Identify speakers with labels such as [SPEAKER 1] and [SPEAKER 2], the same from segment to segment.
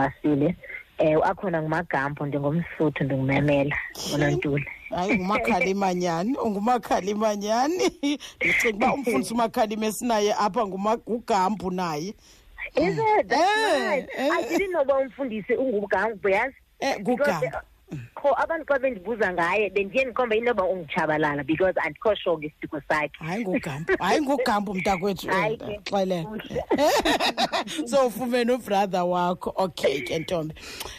[SPEAKER 1] masile eh akhona ngumagambo ndingumsuthu ndingumemela unontuli
[SPEAKER 2] hayi ngumakhalimanyani ungumakhalimanyani ndicinga uba umfundisi umakhalima esinaye apha nguma- ngugambu naye.
[SPEAKER 1] Is it? That's
[SPEAKER 2] Eh,
[SPEAKER 1] right.
[SPEAKER 2] eh.
[SPEAKER 1] i didn't know uba umfundisi ungugambo yazi?
[SPEAKER 2] Eh,
[SPEAKER 1] Because,
[SPEAKER 2] ngugambo
[SPEAKER 1] uh, kho abantu xa bendibuza ngaye bendiye ndikhomba into yoba ungutshabalala because andikho sure ngesiduko sakhe.
[SPEAKER 2] Hayi ngugambo hayi ngugambo mntakwethu.
[SPEAKER 1] Hayi ke,
[SPEAKER 2] xelela
[SPEAKER 1] kuhle.
[SPEAKER 2] so ufumene ubrother wakho. Okay ke ntombi.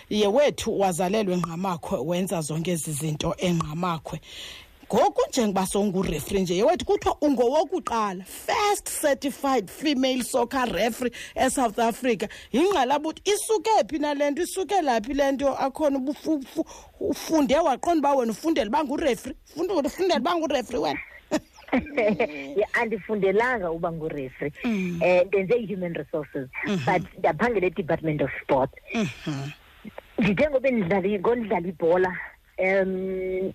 [SPEAKER 2] Ye wethu wazalelwe engqamakhwe wenza zonke ezi zinto engqamakhwe ngoku njengoba sowungurefri nje ye wethu kuthiwa ungowokuqala first certified female soccer referee esouth africa. Yingqalabuthi isuke phi nale nto isukela phi le nto akhona ufunde waqonda uba wena ufundele uba ngurefri ufundele uba ngurefri wena?
[SPEAKER 1] Yeah, andifundelanga uba ngurefri
[SPEAKER 2] Mm.
[SPEAKER 1] um ndenze i-human resources
[SPEAKER 2] Mm-hmm.
[SPEAKER 1] but ndaphangela e-department of sport. Ndithe ngobe ndidlala ngondidlala ibhola um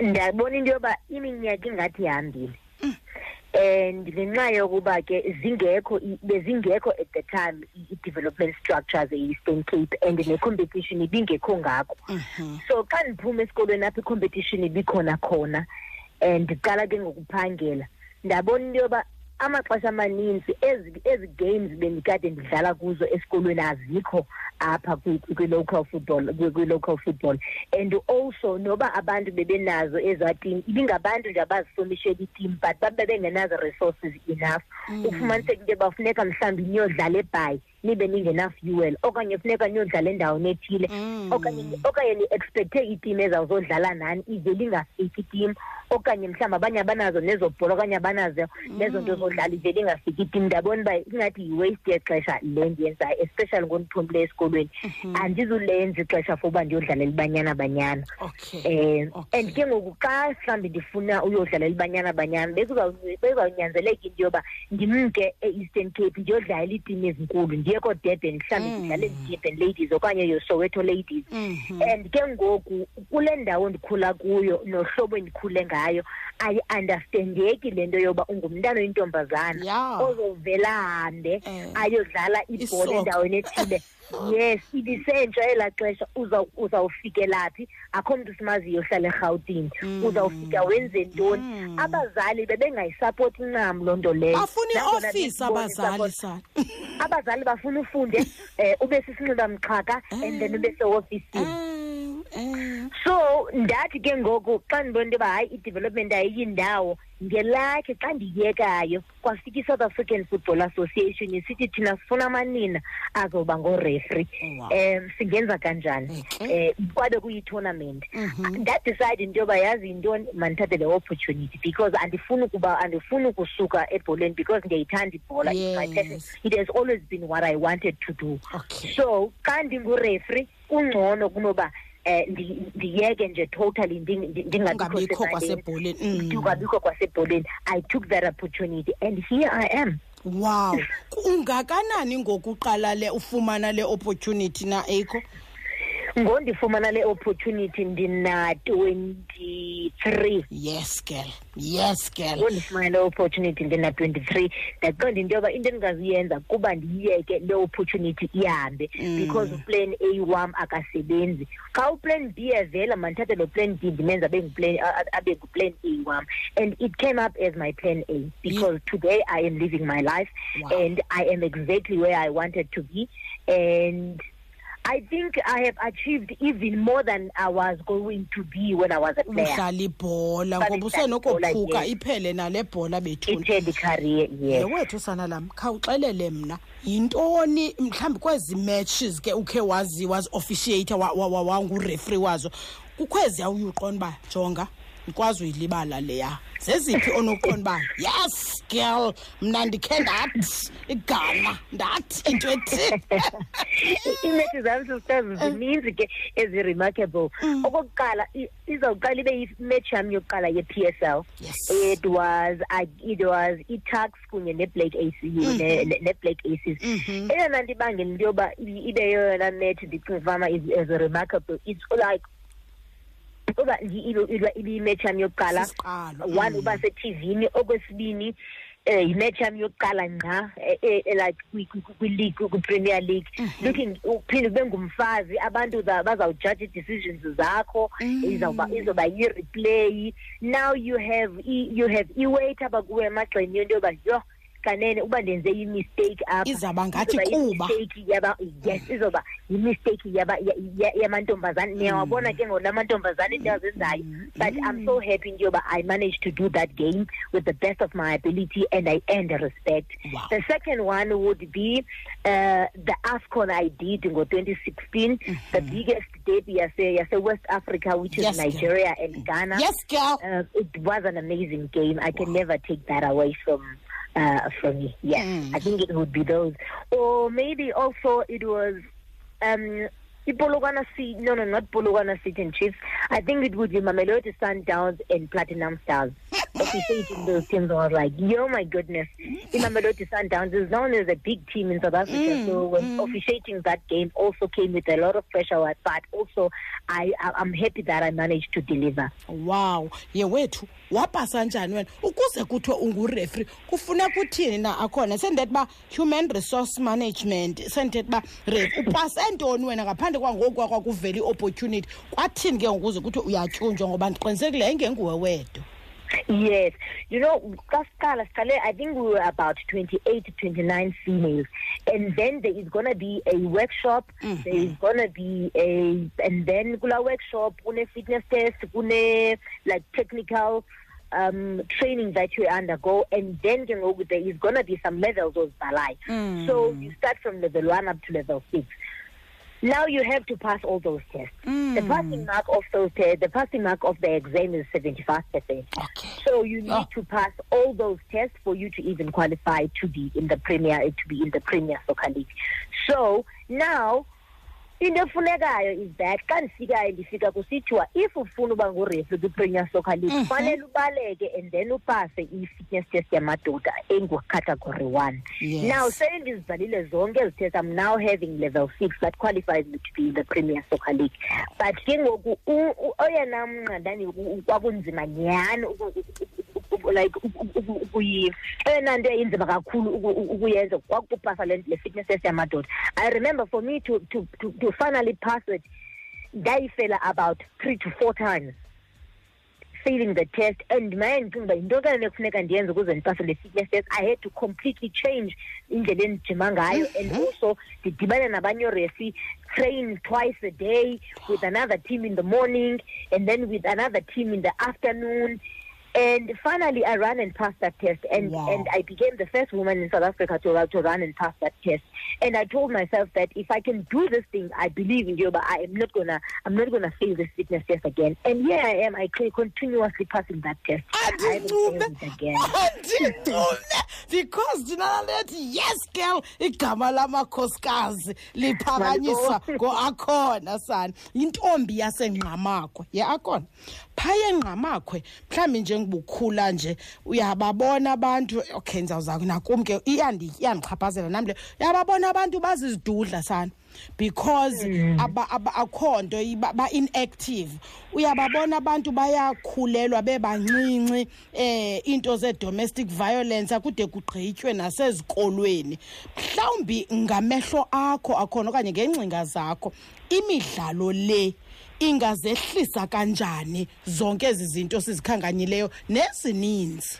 [SPEAKER 1] ndabona into yoba iminyaka ingathi ihambile. And ngenxa yokuba ke zingekho i- bezingekho at the time i- i-development structures e-eastern cape and ne-competition ibingekho ngako so xa ndiphuma esikolweni apho i-competition ibikhona khona um ndiqala ke ngokuphangela ndabona into yoba amaxesha amaninzi ezi ezi games bendikade ndidlala kuzo esikolweni azikho apha kwi- kwi- kwi-local football kwi- kwi-local football. And also noba abantu bebenazo ezaa team ibingabantu nje abazihlonishela iteam but babe bengenazo resources enough. Mm. Ufumaniseka into yoba funeka mhlawumbi niyodlala ebhayi nibe ningena-fuel okanye funeka niyodlala endaweni ethile. Okanye okanye ni-expecthe iteam ezawuzodlala nani ivele ingafiki iteam. Okanye mhlawumbi abanye abanazo nezo bhola okanye abanazo nezo nto zodlala ivele ingafiki iteam. Ndabona uba ingathi yi-waste yexesha le ndiyenzayo especially ngondiphumileyo esikolweni. Andizulenza ixesha for uba ndiyodlalela ibanyana banyana. Um and ke ngoku xa mhlawumbi ndifuna uyodlalela ibanyana banyana bekuzawun- bekuzawunyanzeleka into yoba ndimke e-eastern cape ndiyodlalela iitimu ezinkulu ndiye koodurban mhlawumbi
[SPEAKER 2] Mm.
[SPEAKER 1] ndidlale durban ladies okanye yosoweto ladies
[SPEAKER 2] Mhm.
[SPEAKER 1] and ke ngoku kule ndawo ndikhula kuyo nohlobo endikhule ngayo ayi-andastandeki le nto yoba ungumntana oyintombazana
[SPEAKER 2] Ya.
[SPEAKER 1] ozovela ahambe
[SPEAKER 2] Eh.
[SPEAKER 1] ayodlala ibhola
[SPEAKER 2] Isoccer.
[SPEAKER 1] endaweni ethile yes ibisentsha elaa xesha uza- uzawufikela phi akho mntu simaziyo ohlala erhawutini uzawufika wenze ntoni
[SPEAKER 2] Mm.
[SPEAKER 1] abazali bebengayisapoti ncam loo nto leyo
[SPEAKER 2] bafuna
[SPEAKER 1] Nangona
[SPEAKER 2] iofisi
[SPEAKER 1] ndiyibona
[SPEAKER 2] abazali
[SPEAKER 1] i-support.
[SPEAKER 2] sana
[SPEAKER 1] abazali bafuna ufunde um ube sisinxiba mxhaka and then ube seofisini
[SPEAKER 2] Eh, eh.
[SPEAKER 1] So ndathi ke ngoku xa ndibona into yoba hayi i-development ayiyindawo ngelakhe xa ndiyekayo kwafika i-south african football association isithi thina sifuna amanina azoba ngorefri
[SPEAKER 2] Wow.
[SPEAKER 1] um singenza kanjani
[SPEAKER 2] Okay.
[SPEAKER 1] um kwabe kuyi-tournament
[SPEAKER 2] Mhm.
[SPEAKER 1] ndadicide into yoba yazi yintoni mandithathe le opportunity because andifuni ukuba andifuni ukusuka ebholeni because ndiyayithanda ibhola It's my passion.
[SPEAKER 2] Yes.
[SPEAKER 1] it has always been what i wanted to do
[SPEAKER 2] okay
[SPEAKER 1] so xa ndingurefri kungcono kunoba um ndiyeke nje totally nding- ndi- ndingabikho
[SPEAKER 2] ungabikho
[SPEAKER 1] sebaleni.
[SPEAKER 2] kwasebholeni Mm.
[SPEAKER 1] ndingabikho kwasebholeni i took that opportunity and here i am
[SPEAKER 2] wow ungakanani ngokuqala le ufumana le opportunity na ekho
[SPEAKER 1] ngondifumana le opportunity ndina-twenty-three
[SPEAKER 2] yes girl. Yes girl.
[SPEAKER 1] Ngondifumana le opportunity ndina-twenty-three ndaqonda into yoba into endingazuyenza kuba ndiyiyeke le opportunity ihambe.
[SPEAKER 2] Mm.
[SPEAKER 1] because uplan a wam akasebenzi. Xa uplan b evela mandithathe lo plan b ndimenza abe nguplan- a- a- abe nguplan a wam and it came up as my plan a because today i am living my life
[SPEAKER 2] Wow.
[SPEAKER 1] and i am exactly where i wanted to be. And I think I have achieved even more than I was going to be when I was a player.
[SPEAKER 2] udlala ibhola ngoba usenokophuka iphele nale bhola bethuna
[SPEAKER 1] Ithend career, yes.
[SPEAKER 2] yewethu sana lam khawuxelele mna yintoni mhlawumbi kwezi matches ke ukhe waziwa zi-officiate wangurefri wazo kukho ezi awuyuqonda uba jonga ndikwazi uyilibala leya. Zeziphi onokuqonda uba yes girl mna ndikhe ndathi igama ndathi into ethi.
[SPEAKER 1] Iimethi zam sisters zininzi ke ezi-remarkable okokuqala i- izawuqala ibe yimatch yam yokuqala ye-p s l. It was it was i-tax kunye ne-black acu ne- ne- ne-black aces.
[SPEAKER 2] Mhm.
[SPEAKER 1] eyona nto ibangela into yoba ibe yeyona match ndicinga fama is as remarkable. It's like uba ibiyimatch yami yokuqala one
[SPEAKER 2] mm.
[SPEAKER 1] uba sethivini okwesibini eh imatch yami yokuqala nqa eh, eh, eh, like kwi-league kwi-premier league mhm. looking uphinde kube ngumfazi abantu bazawujaja ii-decisions zakho. Mm. Izoba yi-replay. Now you have you have iwait abakuwe emagxini into yoba yo kanene uba ndenze imistake apha.
[SPEAKER 2] Izawuba ngathi
[SPEAKER 1] izoba
[SPEAKER 2] kuba.
[SPEAKER 1] yaba yes mm. izoba yimistake yaba ya- ya- yamantombazane. Mm. Niyawabona ke ngoku la mantombazane mm. into azenzayo but i'm so happy into yoba i managed to do that game with the best of my ability and i earned respect.
[SPEAKER 2] Wow.
[SPEAKER 1] the second one would be uh, the afcon i did ngo-2016 mm-hmm. the biggest derby yase, yase west africa which is
[SPEAKER 2] Yes, girl.
[SPEAKER 1] nigeria and ghana.
[SPEAKER 2] Yes girl.
[SPEAKER 1] Uh, it was an amazing game. I can never take that away from uh, from me. Yeah,
[SPEAKER 2] Mm.
[SPEAKER 1] I think it would be those, or maybe also it was um. Polokwane City, no, no, not Polokwane City and Chiefs. I think it would be Mamelodi Sundowns and Platinum Stars. Officiating those teams, I was like, yo, my goodness. Mamelodi Sundowns is known as a big team in South Africa. Mm, so when mm. officiating that game also came with a lot of pressure, but also I, I, I'm happy that I managed to deliver.
[SPEAKER 2] wow ye wethu wapasa njani wena ukuze kuthiwe ungurefri kufuneka uthini na akhona sendithethi uba human resource management sendithethi uba ref upase ntoni wena ngaphandle kwangoku kwakwa kuvela i-opportunity kwathini ke ngokuze kuthiwe uyatyunjwa ngoba wedwa
[SPEAKER 1] Yes, you know, Kaskala, I think we were about 28 to 29 females. And then there is going to be a workshop. There is going to be a, and then kula workshop, kune fitness test, kune like technical um, training that you undergo. And then you know, there is going to be some levels of balai. So you start from level one up to level six. Now you have to pass all those tests. The hmm. passing mark of those tests, the passing mark of the exam is 75%.
[SPEAKER 2] okay
[SPEAKER 1] So you need
[SPEAKER 2] Oh.
[SPEAKER 1] to pass all those tests for you to even qualify to be in the Premier to be in the Premier Soccer League. So now into efunekayo is that xa ndifikayo ndifika kusithiwa if ufuna uba ngurefi kwi-premier soccer league mhm. fanele ubaleke and then upase i-fitness test yamadoda engucategory one. Now sele ndizibhalile zonke ezi tests i'm now having level six that qualifies me to be in the premier soccer league. But ke ngoku oyena mnqandani kwakunzima nyhani like uku- uku- ukuyi- eyona nto eyinzima kakhulu uku- uku- ukuyenza kwakupasa le fitness test yamadoda. I remember for me to, to, to, to finally pass it ndayifela about three to four times. Failing the test and maye ndicinga uba yinto kane ekufuneka ndiyenze ukuze ndipase le fitness test i had to completely change indlela endijima ngayo and also ndidibane nabanye ooresi train twice a day with another team in the morning and then with another team in the afternoon and finally I ran and passed that test and,
[SPEAKER 2] Wow.
[SPEAKER 1] and I became the first woman in South Africa to, uh, to run and pass that test. And I told myself that if I can do this thing, I believe in you, but I am not gonna I'm not gonna fail this fitness test again. And here I am, I continuously passing that test. I failed
[SPEAKER 2] andincume
[SPEAKER 1] it again.
[SPEAKER 2] andincume because thina lalethi yes girl igama lamakhosikazi liphakanyiswa ngo-akhona sani yintombi yasengqamakhwe ye akhona. Phaya engqamakhwe mhlawumbi njengobukhula nje uyababona abantu okay ndizawuza nakum ke iyandi- iyandichaphazela nam le uyababona abantu bazizidudla sana because aba- aba- akho nto iba- ba-inactive uyababona abantu bayakhulelwa bebancinci eh into ze-domestic violence akude kugqitywe nasezikolweni. Mhlawumbi ngamehlo akho akhona okanye ngeengcinga zakho imidlalo le ingazehlisa kanjani zonke ezi zinto sizikhanganyileyo nezininzi.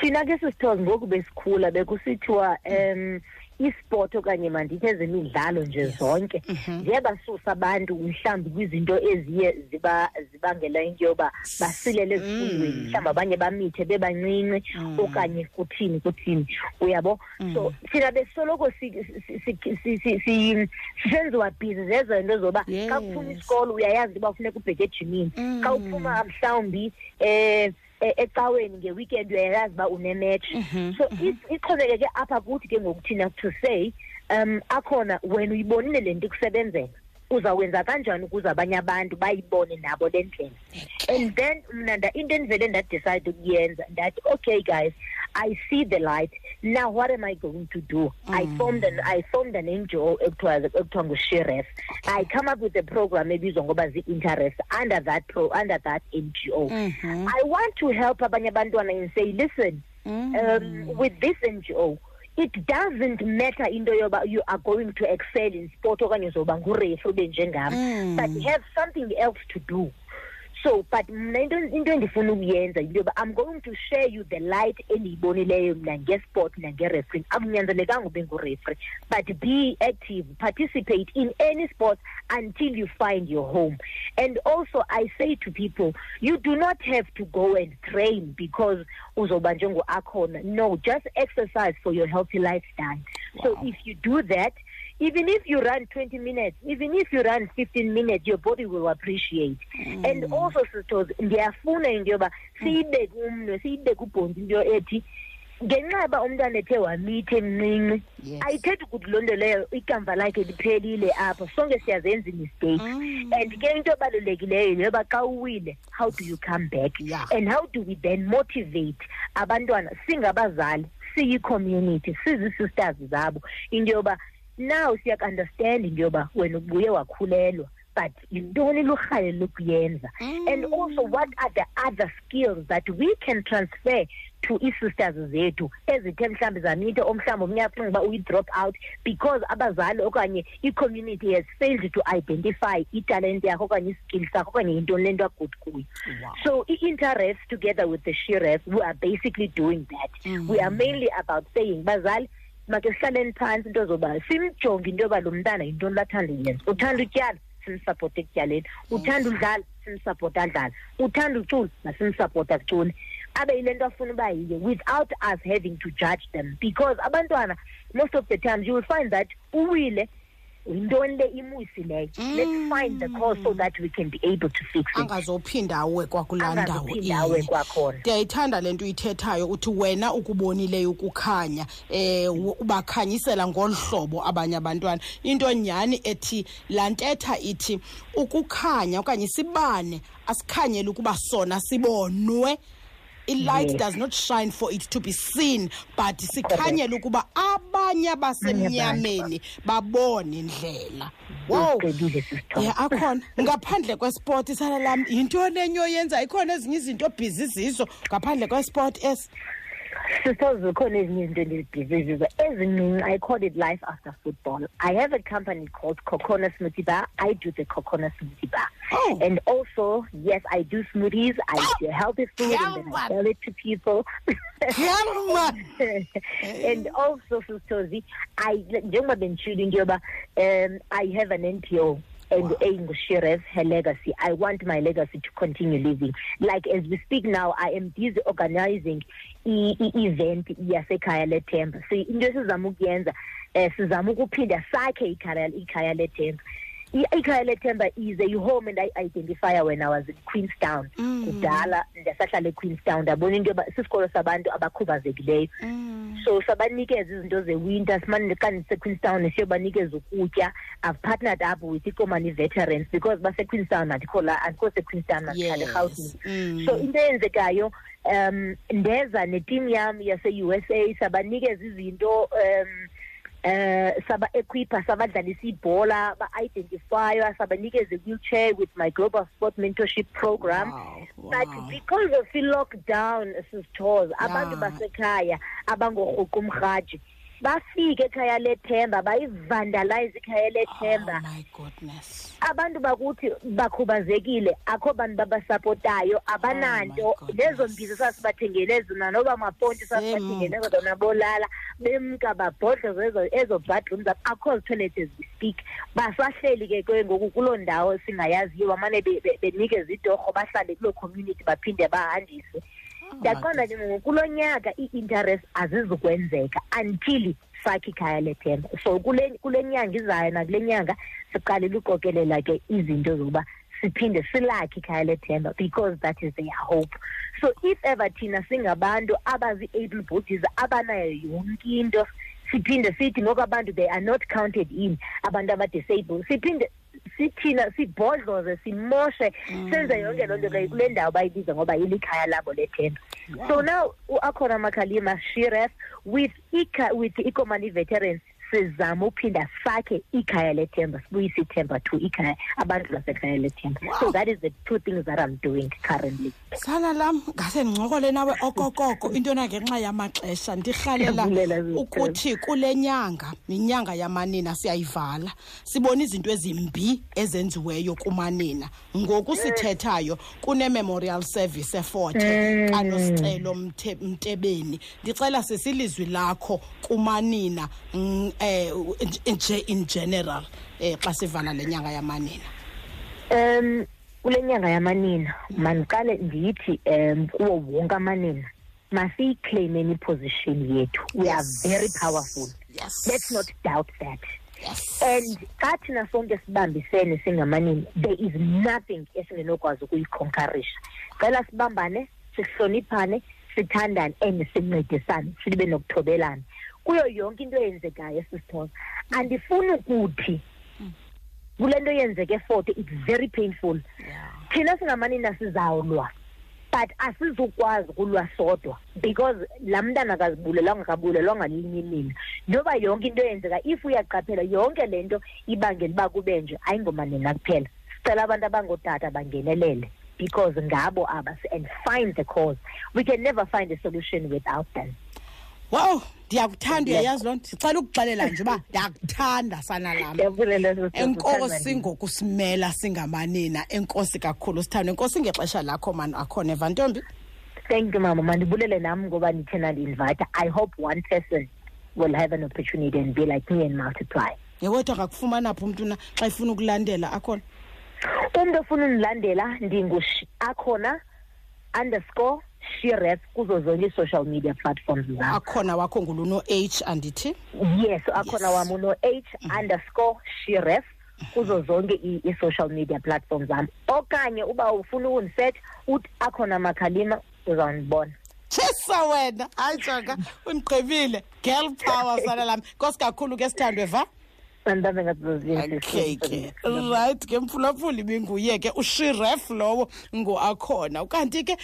[SPEAKER 1] Thina ke sisithozi ngoku besikhula bekusithiwa um isport okanye mandithi ezemidlalo nje zonke ziyabasusa abantu mhlawumbi kwizinto eziye ziba zibangela into yoba basilele ezifundweni mhlawumbi abanye bamithe bebancinci okanye kuthini kuthini uyabo? So thina besoloko si- si- si- si- si- si- sisenziwa bhizi zezo nto zoba xa kuphuma
[SPEAKER 2] Yes.
[SPEAKER 1] isikolo uyayazi uba funeka ubheke ejimini. Xa uphuma mhlawumbi um ecaweni ngeweekend uyayazi uba unematch. So i- ixhomekeke apha kuthi ke ngoku thina to say um akhona wena uyibonile le nto ikusebenzela? Uzawwenza kanjani ukuze abanye abantu bayibone nabo le ndlela? And then mna nda- into endivele ndadicide ukuyenza ndathi okay guys i see the light. Now what am i going to do? I mm. formed an i formed an ngo ekuthiwa ngusheref i come up with a program ebizwa ngoba zii-interest under that pro under that ngo mm-hmm. i want to help abanye abantwana and say listen um, mm. with this NGO, it doesn't matter into yoba you are going to excel in sport okanye uzoba ngurefu ube njengam mm. but you have something else to do so but mna into into endifuna ukuyenza yinto yoba i'm going to share you the light endiyibonileyo mna ngesport nangerefering akunyanzelekanga ube ngurefree but be active participate in any sport until you find your home. And also i say to people you do not have to go and train because uzoba njengo-akhona. No just exercise for your healthy lifestyle so
[SPEAKER 2] Wow.
[SPEAKER 1] if you do that even if you run 20 minutes even if you run 15 minutes your body will appreciate. And mm. also sisters ndiyafuna into yoba siyibeke umnwe siyibeke ubhonti into ethi ngenxa yoba umntwana ethe wamitha emncinci ayithethi ukuthi loo nto leyo ikamva lakhe liphelile apha sonke siyazenza imistakes mm. and ke into ebalulekileyo yoba xa uwile how do you come back?
[SPEAKER 2] Yeah.
[SPEAKER 1] and how do we then motivate abantwana? Singabazali siyi-community sizi-sisters zabo. Into yoba now siyaku-understand into yoba wena ubuye wakhulelwa but yintoni lurhale lokuyenza? Mm. And also what are the other skills that we can transfer to ii-sisters zethu ezithe mhlawumbi zamithe omhlawumbi omnye acinga uba uyi-drop out because abazali okanye i-community has failed to identify italente yakho okanye iskill sakho okanye yintoni le nto agood kuyo. So i-interref together with the shiref we are basically doing that. Mm. We are mainly about saying bazali make sihlaleni phantsi into zoba simjonge into yoba lo mntana yintoni lathanda uyenza uthanda utyala simsapote ekutyaleni. Uthanda udlala simsapote adlala. Uthanda ucula masimsapote acule. Abe yile nto afuna uba yiyo without us having to judge them. Because abantwana most of the times you will find that uwile yintoni le imuyisileyo let's find the cause so that we can be able to fix it.
[SPEAKER 2] Angazophinda awe kwakulaa ndawo
[SPEAKER 1] awe kwakhona.
[SPEAKER 2] Ndiyayithanda le nto uyithethayo uthi wena ukubonileyo ukukhanya um ubakhanyisela ngolu hlobo abanye abantwana. Into nyhani ethi laa ntetha ithi ukukhanya okanye sibane asikhanyele ukuba sona sibonwe i-light
[SPEAKER 1] Yes.
[SPEAKER 2] does not shine for it to be seen but sikhanyele ukuba abanye abasemnyameni babone indlela. Wow.
[SPEAKER 1] Ucebile sisithoba
[SPEAKER 2] ya akhona. Ngaphandle kwesport isala lam yintoni enye oyenza ikhona ezinye izinto bhizi zizo. Ngaphandle kwesport esi
[SPEAKER 1] Sisters, zikhona ezinye izinto endizibhizizizo ezincinci i call it life after football. I have a company called cocona smoothie bar. I do the cocona smoothie bar.
[SPEAKER 2] Oh.
[SPEAKER 1] and also yes i do smoothies. I do healthy food and then i sell it to people. And also sistozi i njengoba benditshilo into yoba um i have an npo and engushiref her legacy. I want my legacy to continue living. Like as we speak now i am busy organizing i- i-event yasekhaya lethemba so into esizama ukuyenza um sizama ukuphinda sakhe ikhaya ikhaya lethemba I- ikhaya lethemba is a home and i-identifier when i was in queenstown. Kudala ndasahlala equeenstown ndabona into sisikolo sabantu abakhubazekileyo. So sabanikeza izinto zewinter simane xa ndisequeenstown siyobanikeza ukutya. I've partnered up with ikomani veterans because basequeenstown andikho la andikho sequeenstown mandihlala
[SPEAKER 2] Yes.
[SPEAKER 1] erhawutini
[SPEAKER 2] Mm.
[SPEAKER 1] so into eyenzekayo um ndeza netim yam yase-u s a sabanikeza izinto um eh saba equipha sabadlalisa ibhola ba-identifywa sabanikeza i-wheelchair with my global sport mentorship program
[SPEAKER 2] Wow,
[SPEAKER 1] but because of i-lockdown sisithoza abantu
[SPEAKER 2] Yeah.
[SPEAKER 1] basekhaya abangorhuqa umrhaji bafike ekhaya lethemba bayivandalize ikhaya lethemba.
[SPEAKER 2] Oh my goodness.
[SPEAKER 1] Abantu bakuthi bakhubazekile akho bantu babasapotayo abananto.
[SPEAKER 2] Oh goodness.
[SPEAKER 1] lezo mbizo sasibathengele zona noba maponti sasibathengele zona bolala bemka babhodloza ezo bedroom zabo. Akho we speak basahleli ke ke ngoku kuloo ndawo singayaziyo bamane be- be- benikeza itorho bahlale kuloo community baphinde bahandise
[SPEAKER 2] Oh my
[SPEAKER 1] ndaqonda ke ngoku kulo nyaka ii-interest azizukwenzeka until sakhe ikhaya lethemba so kule kule nyanga izayo nakule nyanga siqalele uqokelela ke izinto zokuba siphinde silakhe ikhaya lethemba because that is their hope. So if ever thina singabantu abazi-able bodies abanayo yonke into siphinde sithi ngoku abantu they are not counted in abantu abadisabled siphinde sithina sibhodloze simoshe senze yonke loo nto leyo kule ndawo bayibiza ngoba yilikhaya labo lethemba so now uakhona makhalima shiref with with ikomani veterans sizama uphinda sakhe ikhaya lethemba sibuyise ithemba to ikhaya abantu basekhaya lethemba. So that is the two things that i'm doing currently.
[SPEAKER 2] Sana lam ngase ndincokole nawe okokoko into na ngenxa yamaxesha ndirhalela
[SPEAKER 1] Ndiyabulela, Zithandwa.
[SPEAKER 2] ukuthi kule nyanga yinyanga yamanina siyayivala. Sibona izinto ezimbi ezenziweyo kumanina. Ngoku sithethayo kune-memorial service eforte kanosicelo Mte- mtebeni. Ndicela sisilizwi lakho kumanina mm, eh nje in general eh xa sivala le nyanga yamanina?
[SPEAKER 1] Um kule nyanga yamanina mandiqale ndithi um kuwo wonke amanina masiyiclaimeni iposition yethu. We are very powerful.
[SPEAKER 2] Yes.
[SPEAKER 1] Let's not doubt that.
[SPEAKER 2] Yes.
[SPEAKER 1] And xa thina sonke sibambisene singamanini there is nothing esingenokwazi ukuyikhonkarisha. Cela sibambane sihloniphane sithandane and sincedisane sibe nokuthobelana. Kuyo yonke into eyenzekayo sisithoza andifuni ukuthi kule nto yenzeke eforte it's very painful.
[SPEAKER 2] Yeah.
[SPEAKER 1] thina singamanina sizawulwa but asizukwazi ukulwa sodwa because laa mntana akazibulelwanga kabulelwanga linye nina noba yonke into eyenzeka if uyaqaphela yonke le nto ibangela uba kube nje ayingomanina kuphela. Sicela abantu abangootata bangenelele because ngabo aba and find the cause. We can never find a solution without them.
[SPEAKER 2] Wow. Ndiyakuthanda uyayazi loo nto? Ndicela ukuxelela nje uba ndiyakuthanda sana lam
[SPEAKER 1] ndiyabulela Sisi,
[SPEAKER 2] enkosi
[SPEAKER 1] sithandwa
[SPEAKER 2] ngokusimela singamanina. Enkosi kakhulu sithando. Enkosi ngexesha lakho mani akhona eva ntombi.
[SPEAKER 1] Thank you mama. Mandibulele nam ngoba ndithe nandinvayitha i hope one person will have an opportunity and be like me and multiply.
[SPEAKER 2] Yewethu angakufumana phi umntu na xa ifuna ukulandela? Akhona?
[SPEAKER 1] Umntu ofuna undilandela ndingush akhona underscore shiref kuzo zonke ii-social media platforms zam
[SPEAKER 2] akhona wakho ngulo-h andithi
[SPEAKER 1] yes akhona
[SPEAKER 2] Yes.
[SPEAKER 1] wam uno-h underscore shiref kuzo zonke ii- ii-social media platforms zam okanye uba ufuna ukundisetha uthi akhona makhalima uzawundibona
[SPEAKER 2] tshisa wena. Hayi jonga undigqibile girl power sana lam nkosi kakhulu ke sithandwe va?
[SPEAKER 1] Andambe ngazizoziyo
[SPEAKER 2] okay ke right ke mphulaphula ibinguye ke. Ushiref lowo nguakhona ukanti ke